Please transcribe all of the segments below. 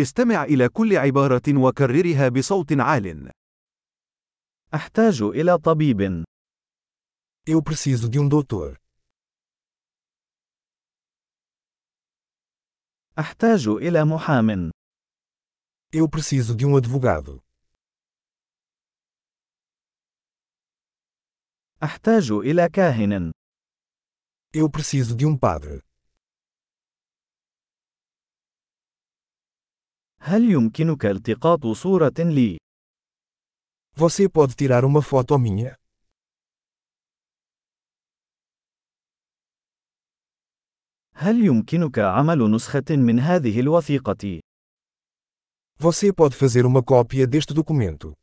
استمع إلى كل عبارة وكررها بصوت عال. أحتاج إلى طبيب. Eu preciso de um doutor. أحتاج إلى محام. Eu preciso de um advogado. أحتاج إلى كاهن. Eu preciso de um padre. هل يمكنك التقاط صورة لي؟ Você pode tirar uma foto minha? هل يمكنك عمل نسخة من هذه الوثيقة؟ Você pode fazer uma cópia deste documento.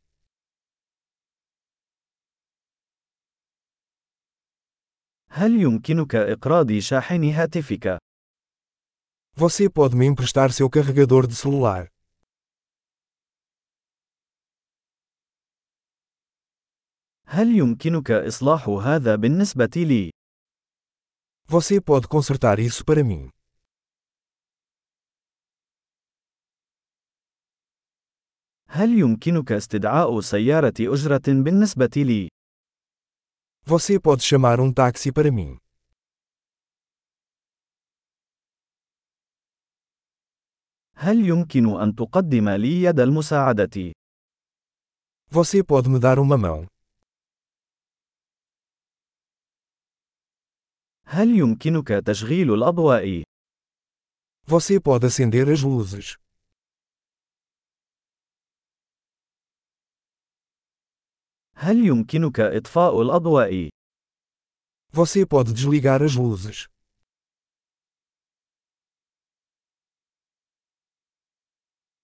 هل يمكنك إقراض شاحن هاتفك؟ Você pode me emprestar seu carregador de celular. هل يمكنك إصلاح هذا بالنسبة لي؟ Você pode consertar isso para mim. هل يمكنك استدعاء سيارة أجرة بالنسبة لي؟ Você pode chamar um táxi para mim. هل يمكن أن تقدم لي يد المساعدة؟ Você pode me dar uma mão. هل يمكنك تشغيل الأضواء؟ Você pode acender as luzes. هل يمكنك إطفاء الأضواء؟ Você pode desligar as luzes.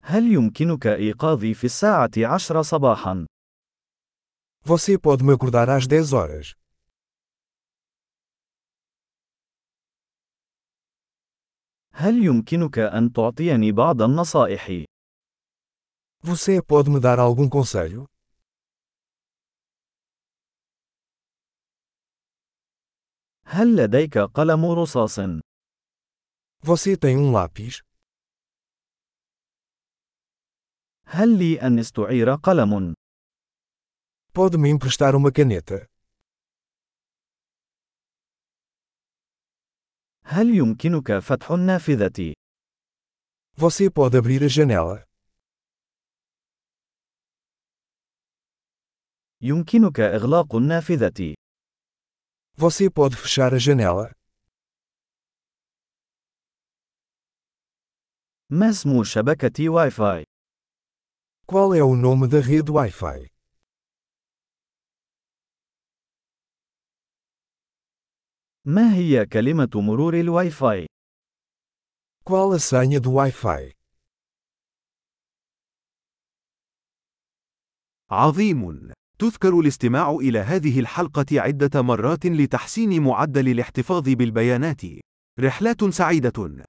هل يمكنك إيقاظي في الساعة عشر صباحا؟ Você pode me acordar às 10 horas. هل يمكنك أن تعطيني بعض النصائح؟ Você pode me dar algum conselho? هل لديك قلم رصاص؟ Você tem um lápis? هل لي أن استعير قلم؟ Pode me emprestar uma caneta? هل يمكنك فتح النافذة؟ Você pode abrir a janela? يمكنك إغلاق النافذة. Você pode fechar a janela? ما اسم شبكة واي فاي؟ Qual é o nome da rede Wi-Fi? ما هي كلمة مرور الواي فاي؟ Qual a senha do Wi-Fi? عظيم. تذكر الاستماع إلى هذه الحلقة عدة مرات لتحسين معدل الاحتفاظ بالبيانات. رحلات سعيدة.